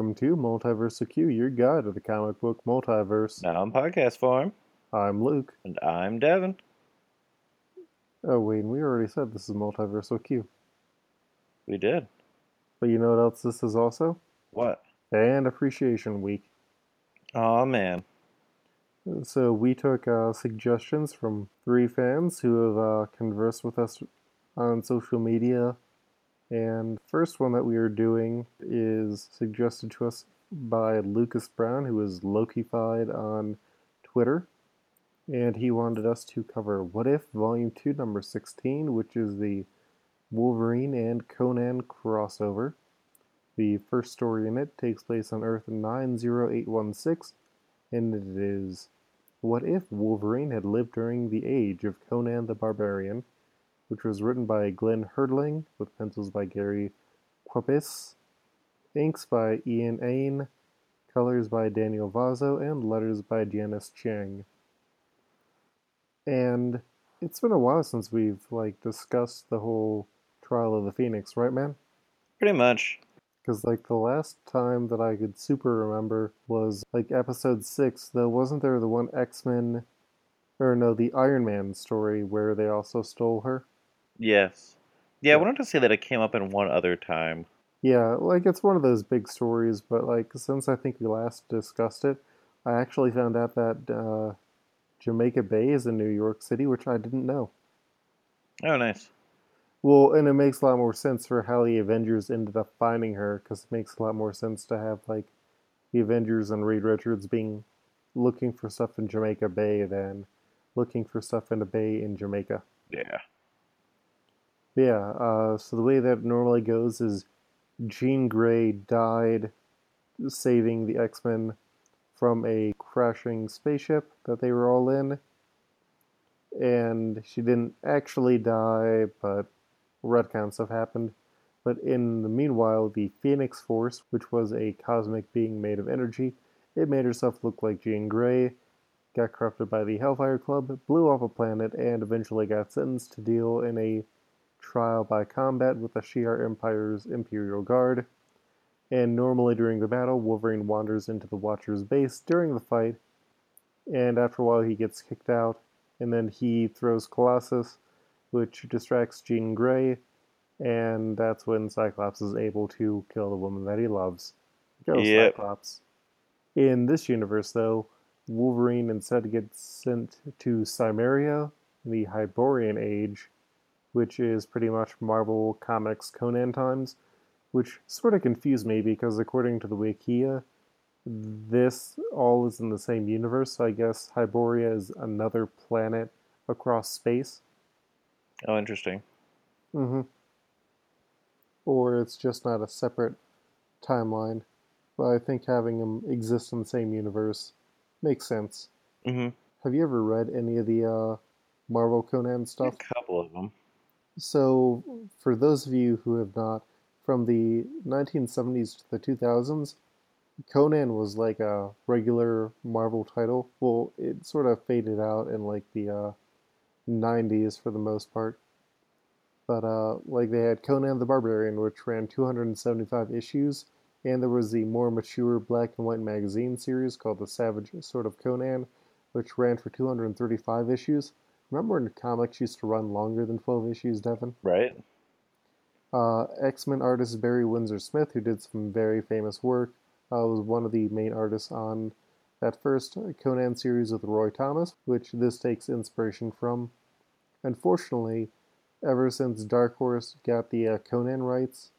Welcome to Multiverse Q, your guide to the comic book multiverse. Now in podcast form, I'm Luke. and I'm Devin. Oh, Wayne, we already said this is Multiverse Q. We did. But you know what else this is also? What? And Appreciation Week. Oh man. So we took uh, suggestions from three fans who have uh, conversed with us on social media. And first one that we are doing is suggested to us by Lucas Brown, who is Lokified on Twitter. And he wanted us to cover What If Volume 2, Number 16, which is the Wolverine and Conan crossover. The first story in it takes place on Earth 90816 and it is What If Wolverine Had Lived During the Age of Conan the Barbarian, which was written by Glenn Herdling, with pencils by Gary Kwapisz, inks by Ian Ain, colors by Daniel Vozzo, and letters by Janice Chiang. And it's been a while since we've like discussed the whole Trial of the Phoenix, right, man? Pretty much. Because, like, the last time that I could super remember was, like, episode 6, though, wasn't there the one X Men, or no, the Iron Man story where they also stole her? Yes. Yeah, Yeah. I wanted to say that it came up in one other time. Yeah, like, it's one of those big stories, but, like, since I think we last discussed it, I actually found out that uh, Jamaica Bay is in New York City, which I didn't know. Oh, nice. Well, and it makes a lot more sense for how the Avengers ended up finding her, because it makes a lot more sense to have like the Avengers and Reed Richards being looking for stuff in Jamaica Bay than looking for stuff in a bay in Jamaica. Yeah. Yeah. Uh, so the way that normally goes is Jean Grey died saving the X Men from a crashing spaceship that they were all in, and she didn't actually die, but retcon stuff happened. But in the meanwhile, the Phoenix Force, which was a cosmic being made of energy, it made herself look like Jean Grey, got corrupted by the Hellfire Club, blew off a planet, and eventually got sentenced to deal in a trial by combat with the Shi'ar Empire's Imperial Guard. And normally during the battle, Wolverine wanders into the Watcher's base during the fight, and after a while he gets kicked out, and then he throws Colossus, which distracts Jean Grey, and that's when Cyclops is able to kill the woman that he loves. Go Yep. Cyclops. In this universe, though, Wolverine instead gets sent to Cimmeria, the Hyborian Age, which is pretty much Marvel Comics Conan times, which sort of confused me because according to the Wikia, this all is in the same universe, so I guess Hyboria is another planet across space. Oh, interesting. Mm-hmm. Or it's just not a separate timeline. But I think having them exist in the same universe makes sense. Mm-hmm. Have you ever read any of the uh, Marvel Conan stuff? A couple of them. So, for those of you who have not, from the 1970s to the 2000s, Conan was like a regular Marvel title. Well, it sort of faded out in like the uh, 90s for the most part. But uh, like they had Conan the Barbarian, which ran 275 issues, and there was the more mature black and white magazine series called The Savage Sword of Conan, which ran for 235 issues. Remember when comics used to run longer than 12 issues, Devin? Right? Uh, X Men artist Barry Windsor Smith, who did some very famous work, uh, was one of the main artists on that first Conan series with Roy Thomas, which this takes inspiration from. Unfortunately, ever since Dark Horse got the uh, Conan rights,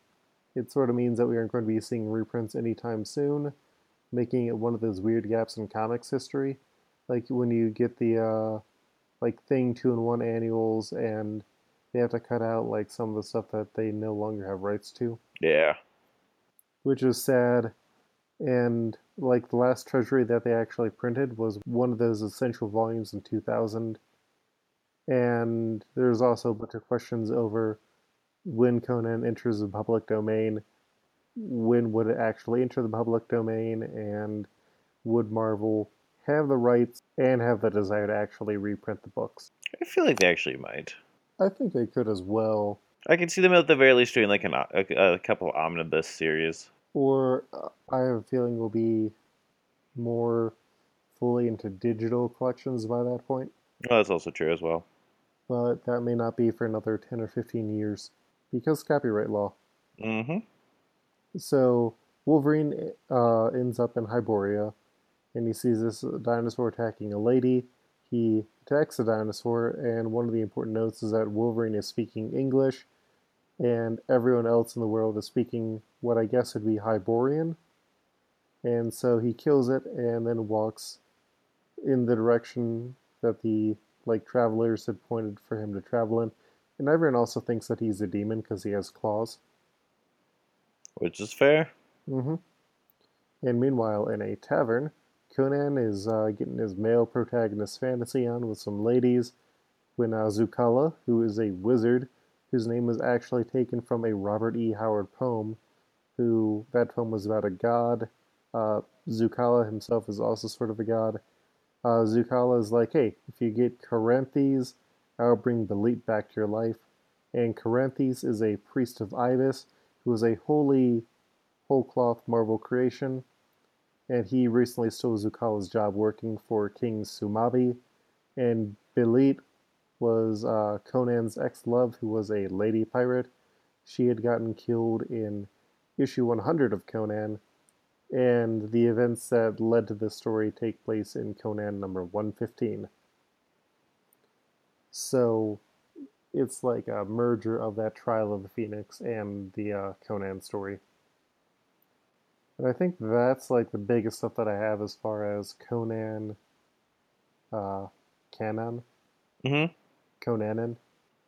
it sort of means that we aren't going to be seeing reprints anytime soon, making it one of those weird gaps in comics history. Like when you get the uh, like Thing two and one annuals and they have to cut out like some of the stuff that they no longer have rights to, Yeah. which is sad. And like the last treasury that they actually printed was one of those essential volumes in 2000. And there's also a bunch of questions over when Conan enters the public domain, when would it actually enter the public domain, and would Marvel have the rights and have the desire to actually reprint the books? I feel like they actually might. I think they could as well. I can see them at the very least doing like an, a, a couple omnibus series. or uh, I have a feeling we'll be more fully into digital collections by that point. Well, that's also true as well. But that may not be for another 10 or 15 years because copyright law. Mm-hmm. So Wolverine uh, ends up in Hyboria and he sees this dinosaur attacking a lady. He attacks the dinosaur, and one of the important notes is that Wolverine is speaking English, and everyone else in the world is speaking what I guess would be Hyborian. And so he kills it and then walks in the direction that the like travelers had pointed for him to travel in. And everyone also thinks that he's a demon because he has claws. Which is fair. Mm-hmm. And meanwhile, in a tavern, Conan is uh, getting his male protagonist fantasy on with some ladies when uh, Zukala, who is a wizard, whose name was actually taken from a Robert E. Howard poem, who that poem was about a god. Uh, Zukala himself is also sort of a god. Uh, Zukala is like, hey, if you get Caranthes, I'll bring Belit back to your life. And Caranthes is a priest of Ibis, who is a holy, whole cloth Marvel creation and he recently stole Zukala's job working for King Sumabi. And Belit was uh, Conan's ex-love, who was a lady pirate. She had gotten killed in issue 100 of Conan, and the events that led to this story take place in Conan number 115. So it's like a merger of that Trial of the Phoenix and the uh, Conan story. And I think that's like the biggest stuff that I have as far as Conan, uh, canon, Mm-hmm. Conanin.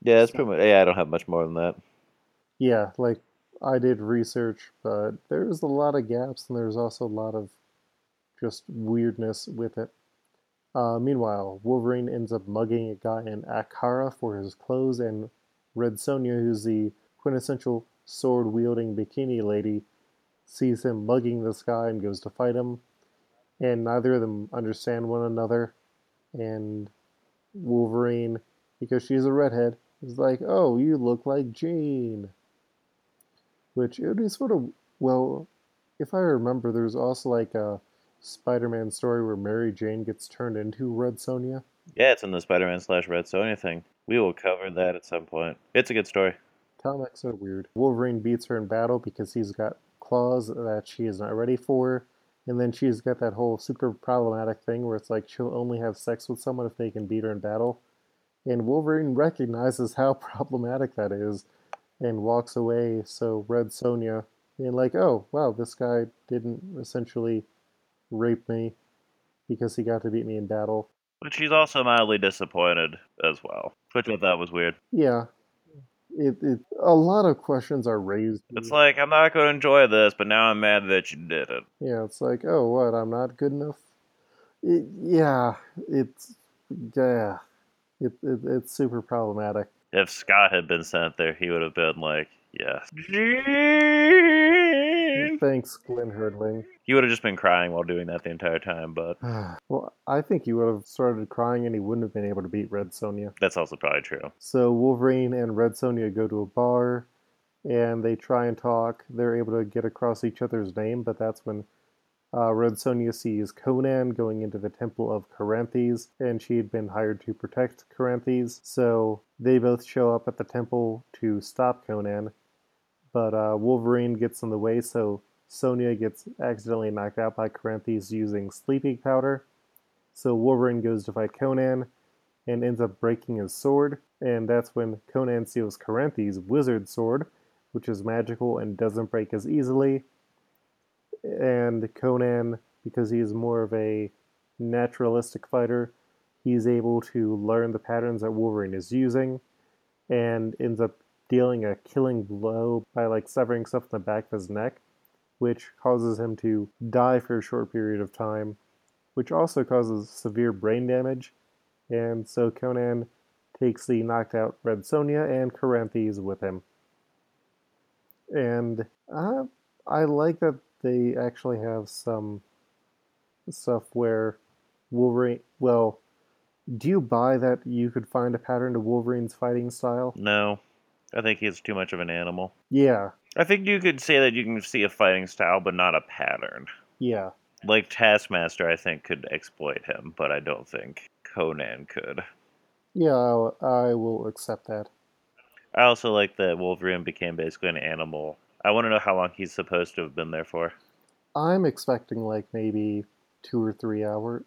Yeah, that's pretty much. Yeah, I don't have much more than that. Yeah, like I did research, but there's a lot of gaps and there's also a lot of just weirdness with it. Uh, meanwhile, Wolverine ends up mugging a guy in Akara for his clothes, and Red Sonja, who's the quintessential sword wielding bikini lady, sees him mugging this guy and goes to fight him. And neither of them understand one another. And Wolverine, because she's a redhead, is like, oh, you look like Jean. Which it would be sort of, well, if I remember, there's also like a Spider Man story where Mary Jane gets turned into Red Sonja. Yeah, it's in the Spider-Man slash Red Sonja thing. We will cover that at some point. It's a good story. Comics are weird. Wolverine beats her in battle because he's got claws that she is not ready for. And then she's got that whole super problematic thing where it's like she'll only have sex with someone if they can beat her in battle. And Wolverine recognizes how problematic that is and walks away. So Red Sonja, being like, oh, wow, this guy didn't essentially rape me because he got to beat me in battle. But she's also mildly disappointed as well, which I thought was weird. Yeah. It, it a lot of questions are raised. It's like I'm not going to enjoy this, but now I'm mad that you did it. Yeah, it's like, oh, what? I'm not good enough. It, yeah, it's yeah, it, it it's super problematic. If Scott had been sent there, he would have been like, "Yes." Thanks, Glenn Herdling. He would have just been crying while doing that the entire time, but well, I think he would have started crying and he wouldn't have been able to beat Red Sonja. that's also probably true. So Wolverine and Red Sonja go to a bar and they try and talk. They're able to get across each other's name, but that's when uh, Red Sonja sees Conan going into the Temple of Caranthes, and she had been hired to protect Caranthes. So they both show up at the temple to stop Conan, but uh, Wolverine gets in the way, so Sonja gets accidentally knocked out by Caranthes using sleeping powder. So Wolverine goes to fight Conan and ends up breaking his sword, and that's when Conan steals Caranthes' wizard sword, which is magical and doesn't break as easily. And Conan, because he is more of a naturalistic fighter, he's able to learn the patterns that Wolverine is using and ends up dealing a killing blow by like severing stuff in the back of his neck, which causes him to die for a short period of time, which also causes severe brain damage. And so Conan takes the knocked out Red Sonja and Caranthes with him. And uh, I like that they actually have some stuff where Wolverine. Well, do you buy that you could find a pattern to Wolverine's fighting style? No, I think he's too much of an animal. Yeah, I think you could say that you can see a fighting style, but not a pattern. Yeah, Like Taskmaster, I think could exploit him, but I don't think Conan could. yeah, I'll, I will accept that. I also like that Wolverine became basically an animal. I want to know how long he's supposed to have been there for. I'm expecting like maybe two or three hours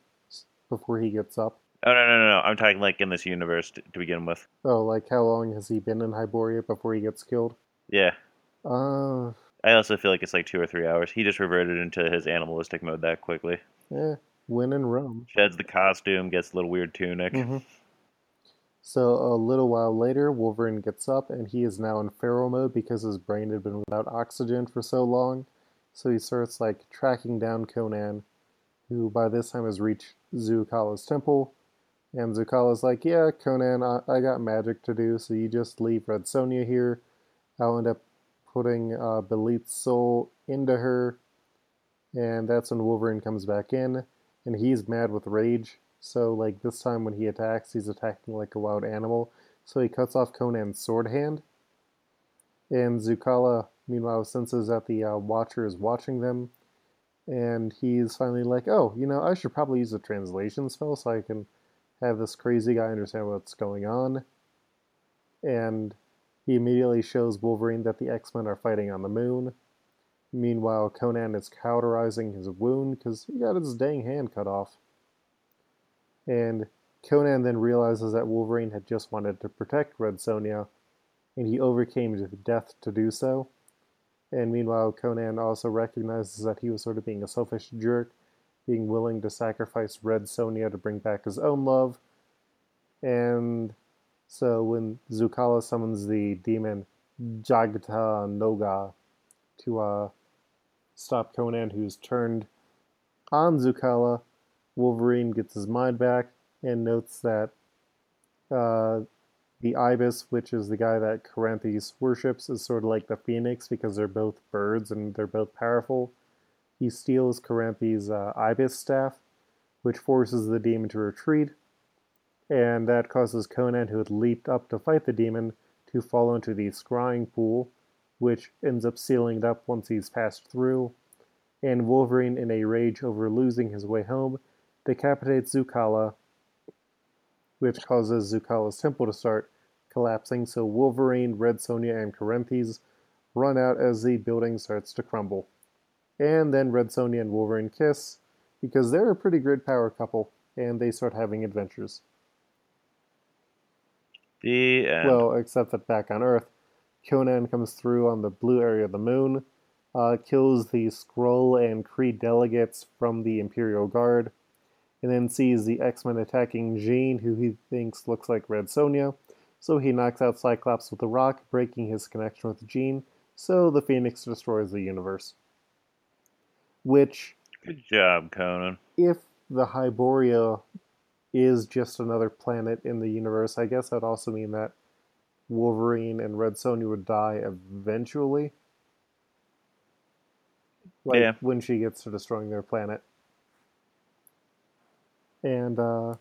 before he gets up. Oh no no no no! I'm talking like in this universe to, to begin with. Oh, like how long has he been in Hyboria before he gets killed? Yeah, Uh, I also feel like it's like two or three hours. He just reverted into his animalistic mode that quickly. eh, when in Rome. Sheds the costume, gets a little weird tunic. Mhm. So a little while later, Wolverine gets up and he is now in feral mode because his brain had been without oxygen for so long. So he starts like tracking down Conan, who by this time has reached Zukala's temple. And Zukala's like, Yeah, Conan, I, I got magic to do, so you just leave Red Sonja here. I'll end up putting uh, Belit's soul into her. And that's when Wolverine comes back in, and he's mad with rage. So, like, this time when he attacks, he's attacking like a wild animal. So he cuts off Conan's sword hand. And Zukala, meanwhile, senses that the uh, Watcher is watching them. And he's finally like, oh, you know, I should probably use a translation spell so I can have this crazy guy understand what's going on. And he immediately shows Wolverine that the X Men are fighting on the moon. Meanwhile, Conan is cauterizing his wound because he got his dang hand cut off. And Conan then realizes that Wolverine had just wanted to protect Red Sonja, and he overcame his death to do so. And meanwhile, Conan also recognizes that he was sort of being a selfish jerk, being willing to sacrifice Red Sonja to bring back his own love. And so when Zukala summons the demon Jagta Noga to uh, stop Conan, who's turned on Zukala, Wolverine gets his mind back and notes that uh, the Ibis, which is the guy that Caranthes worships, is sort of like the Phoenix because they're both birds and they're both powerful. He steals Caranthes' uh, Ibis staff, which forces the demon to retreat, and that causes Conan, who had leaped up to fight the demon, to fall into the scrying pool, which ends up sealing it up once he's passed through. And Wolverine, in a rage over losing his way home, decapitates Zukala, which causes Zukala's temple to start collapsing. So Wolverine, Red Sonja, and Caranthes run out as the building starts to crumble. And then Red Sonja and Wolverine kiss because they're a pretty great power couple, and they start having adventures. The end. Well, except that back on Earth, Conan comes through on the blue area of the moon, uh, kills the Skrull and Kree delegates from the Imperial Guard, and then sees the X Men attacking Jean, who he thinks looks like Red Sonja. So he knocks out Cyclops with a rock, breaking his connection with Jean. So the Phoenix destroys the universe. Which, Good job, Conan. if the Hyboria is just another planet in the universe, I guess that'd also mean that Wolverine and Red Sonja would die eventually. Like Yeah. when she gets to destroying their planet. And uh,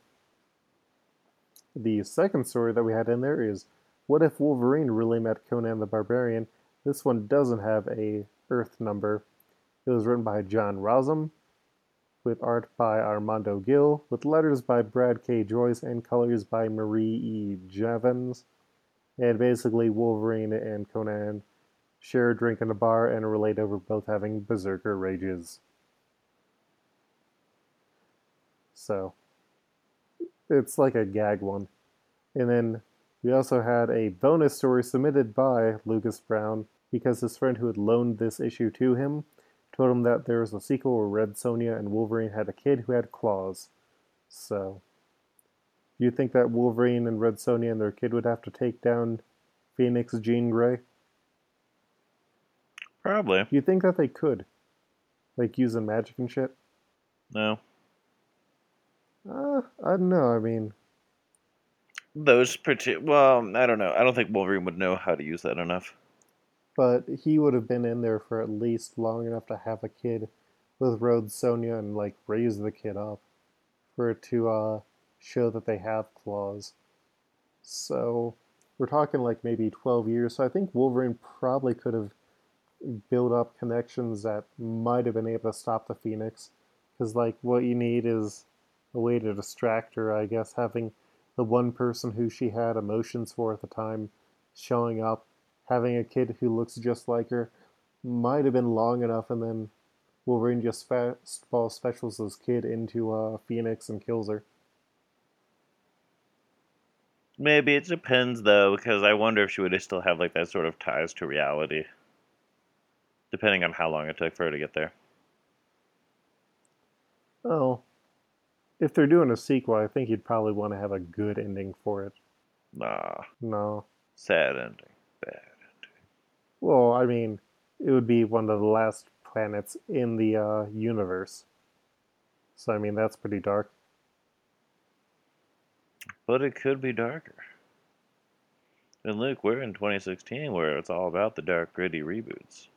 the second story that we had in there is what if Wolverine really met Conan the Barbarian? This one doesn't have a Earth number. It was written by John Rozum, with art by Armando Gil, with letters by Brad K. Joyce, and colors by Marie E. Javins. And basically, Wolverine and Conan share a drink in a bar and relate over both having berserker rages. So, it's like a gag one. And then we also had a bonus story submitted by Lucas Brown because his friend who had loaned this issue to him told him that there was a sequel where Red Sonja and Wolverine had a kid who had claws. So, do you think that Wolverine and Red Sonja and their kid would have to take down Phoenix Jean Grey? Probably. You think that they could? Like using magic and shit? No. Uh, I don't know. I mean, Those parti- well, I don't know. I don't think Wolverine would know how to use that enough. But he would have been in there for at least long enough to have a kid with Red Sonja and like raise the kid up for it to uh, show that they have claws. So we're talking like maybe 12 years. So I think Wolverine probably could have built up connections that might have been able to stop the Phoenix. Because, like, what you need is a way to distract her, I guess, having the one person who she had emotions for at the time showing up, having a kid who looks just like her, might have been long enough, and then Wolverine just fastball specials this kid into uh, Phoenix and kills her. Maybe it depends though, because I wonder if she would still have like that sort of ties to reality, depending on how long it took for her to get there. Oh, if they're doing a sequel, I think you'd probably want to have a good ending for it. Nah, No. sad ending. Well, I mean, it would be one of the last planets in the uh, universe. So, I mean, that's pretty dark. But it could be darker. And Luke, we're in 2016 where it's all about the dark, gritty reboots.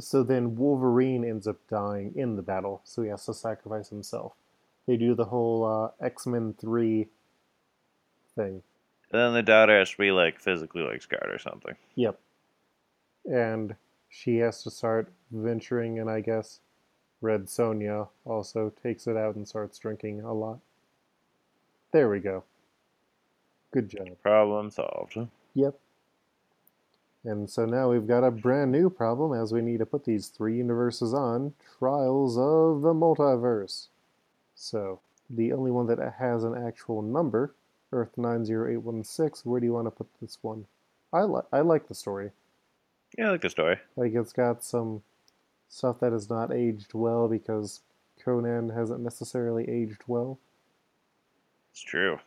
So then Wolverine ends up dying in the battle, so he has to sacrifice himself. They do the whole uh, X Men 3 thing. And then the daughter has to be like physically like scarred or something. Yep. And she has to start venturing, and I guess Red Sonja also takes it out and starts drinking a lot. There we go. Good job. Problem solved. Yep. And so now we've got a brand new problem as we need to put these three universes on Trials of the Multiverse. So, the only one that has an actual number, Earth 90816, where do you want to put this one? I, li- I like the story. Yeah, I like the story. Like, it's got some stuff that has not aged well because Conan hasn't necessarily aged well. It's true.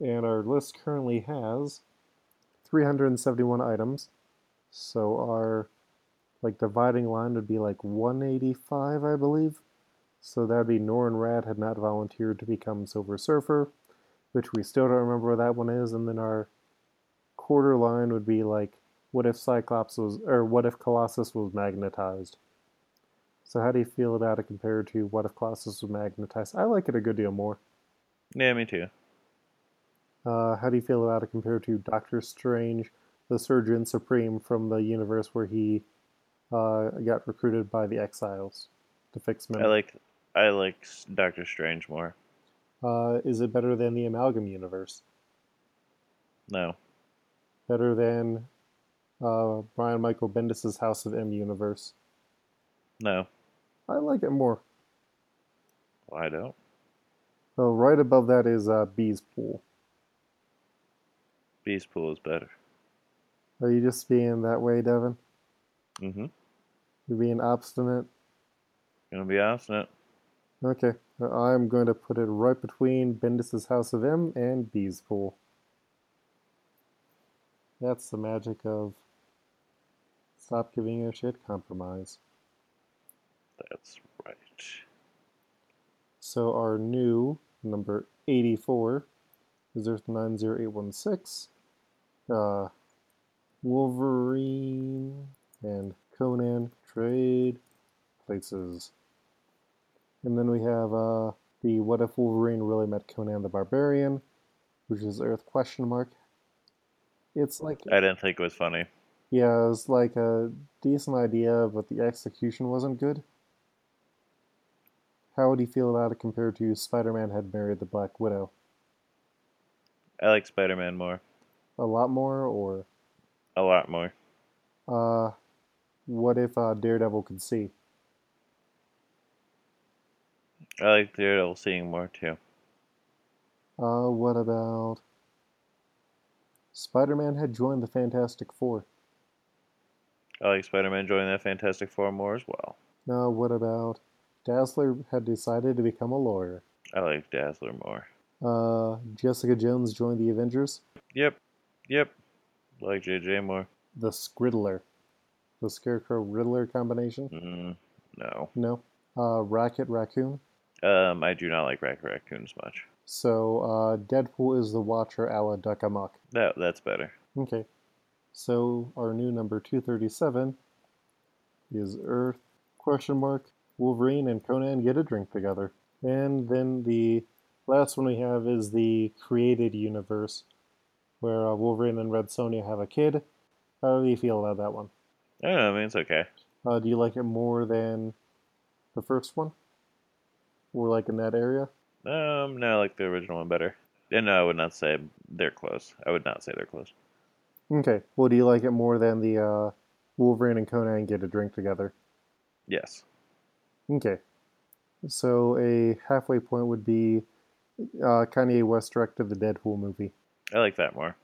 And our list currently has 371 items. So our like dividing line would be like 185, I believe. So that'd be Norrin Radd had not volunteered to become Silver Surfer, which we still don't remember where that one is. And then our quarter line would be like, what if Cyclops was, or what if Colossus was magnetized? So how do you feel about it compared to what if Colossus was magnetized? I like it a good deal more. Yeah, me too. Uh, how do you feel about it compared to Doctor Strange, the Surgeon Supreme from the universe where he uh, got recruited by the Exiles to fix men? I like I like Doctor Strange more. Uh, is it better than the Amalgam universe? No. Better than uh, Brian Michael Bendis' House of M universe? No. I like it more. Well, I don't. So right above that is uh, Bee's Pool. Beast Pool is better. Are you just being that way, Devin? Mm-hmm. You're being obstinate? Gonna be obstinate. Okay. I'm going to put it right between Bendis' House of M and Bee's Pool. That's the magic of stop giving a shit compromise. That's right. So our new number 84 is Earth 90816. Uh, Wolverine and Conan trade places. And then we have uh, the What If Wolverine Really Met Conan the Barbarian, which is Earth question mark. It's like I didn't think it was funny. Yeah, it was like a decent idea, but the execution wasn't good. How would you feel about it compared to Spider-Man had married the Black Widow? I like Spider Man more. A lot more, or A lot more. uh, what if uh, Daredevil could see? I like Daredevil seeing more too. Uh, what about Spider-Man had joined the Fantastic Four? I like Spider Man joining that Fantastic Four more as well. Now, what about Dazzler had decided to become a lawyer? I like Dazzler more. Uh, Jessica Jones joined the Avengers. Yep. Yep. Like JJ more. The Skriddler, the Scarecrow Riddler combination. Mm, no. No. Uh, Rocket Raccoon. Um, I do not like Rack Raccoons much. So uh, Deadpool is the Watcher a la Duck Amuck. That that's better. Okay. So our new number 237 is Earth question mark Wolverine and Conan get a drink together. And then the last one we have is the created universe where uh, Wolverine and Red Sonja have a kid. How do you feel about that one? I don't know. I mean, it's okay. Uh, do you like it more than the first one? Or like in that area? Um, no, I like the original one better. And no, I would not say they're close. I would not say they're close. Okay. Well, do you like it more than the uh, Wolverine and Conan get a drink together? Yes. Okay. So a halfway point would be uh, Kanye West directed the Deadpool movie. I like that more.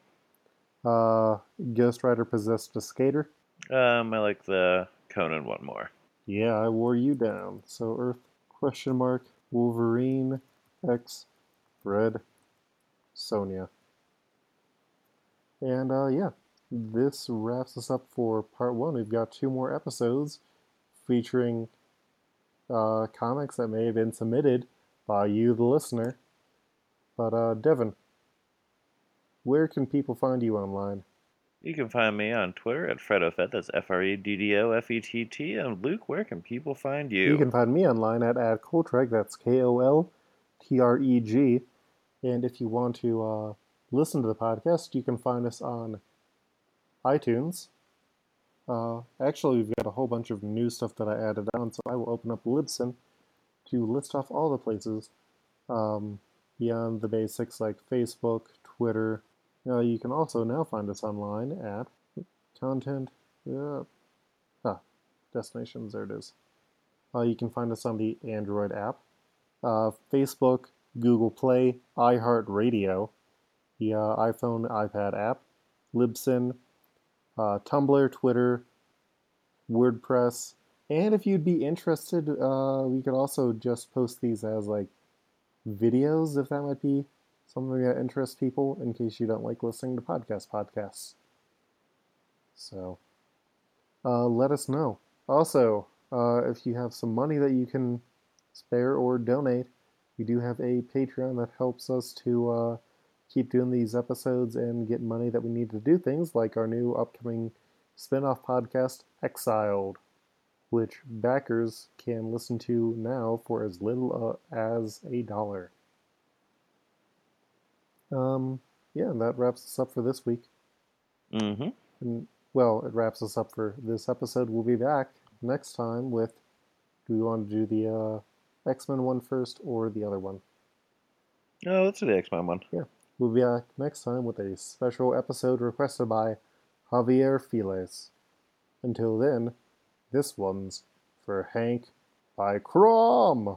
Uh, Ghost Rider possessed a skater. Um, I like the Conan one more. Yeah, I wore you down. So Earth question mark Wolverine X Red Sonja. And uh, yeah, this wraps us up for part one. We've got two more episodes featuring uh, comics that may have been submitted by you, the listener. But uh, Devin, where can people find you online? You can find me on Twitter at FreddoFett. That's F R E D D O F E T T. And Luke, where can people find you? You can find me online at adkoltreg. That's K O L T R E G. And if you want to uh, listen to the podcast, you can find us on iTunes. Uh, actually, we've got a whole bunch of new stuff that I added on, so I will open up Libsyn to list off all the places um, beyond the basics like Facebook, Twitter. Uh, you can also now find us online at content. Uh, ah, destinations, there it is. Uh, you can find us on the Android app, uh, Facebook, Google Play, iHeartRadio, the uh, iPhone, iPad app, Libsyn, uh, Tumblr, Twitter, WordPress, and if you'd be interested, uh, we could also just post these as like videos if that might be something that interests people in case you don't like listening to podcast podcasts. So uh, let us know. Also, uh, if you have some money that you can spare or donate, we do have a Patreon that helps us to uh, keep doing these episodes and get money that we need to do things like our new upcoming spin-off podcast, Exiled, which backers can listen to now for as little uh, as a dollar. Um, yeah, and that wraps us up for this week. Mm-hmm. And well, it wraps us up for this episode. We'll be back next time with. Do we want to do the uh, X Men one first or the other one? Oh, let's do the X Men one. Yeah. We'll be back next time with a special episode requested by Javier Files. Until then, this one's for Hank by Crom.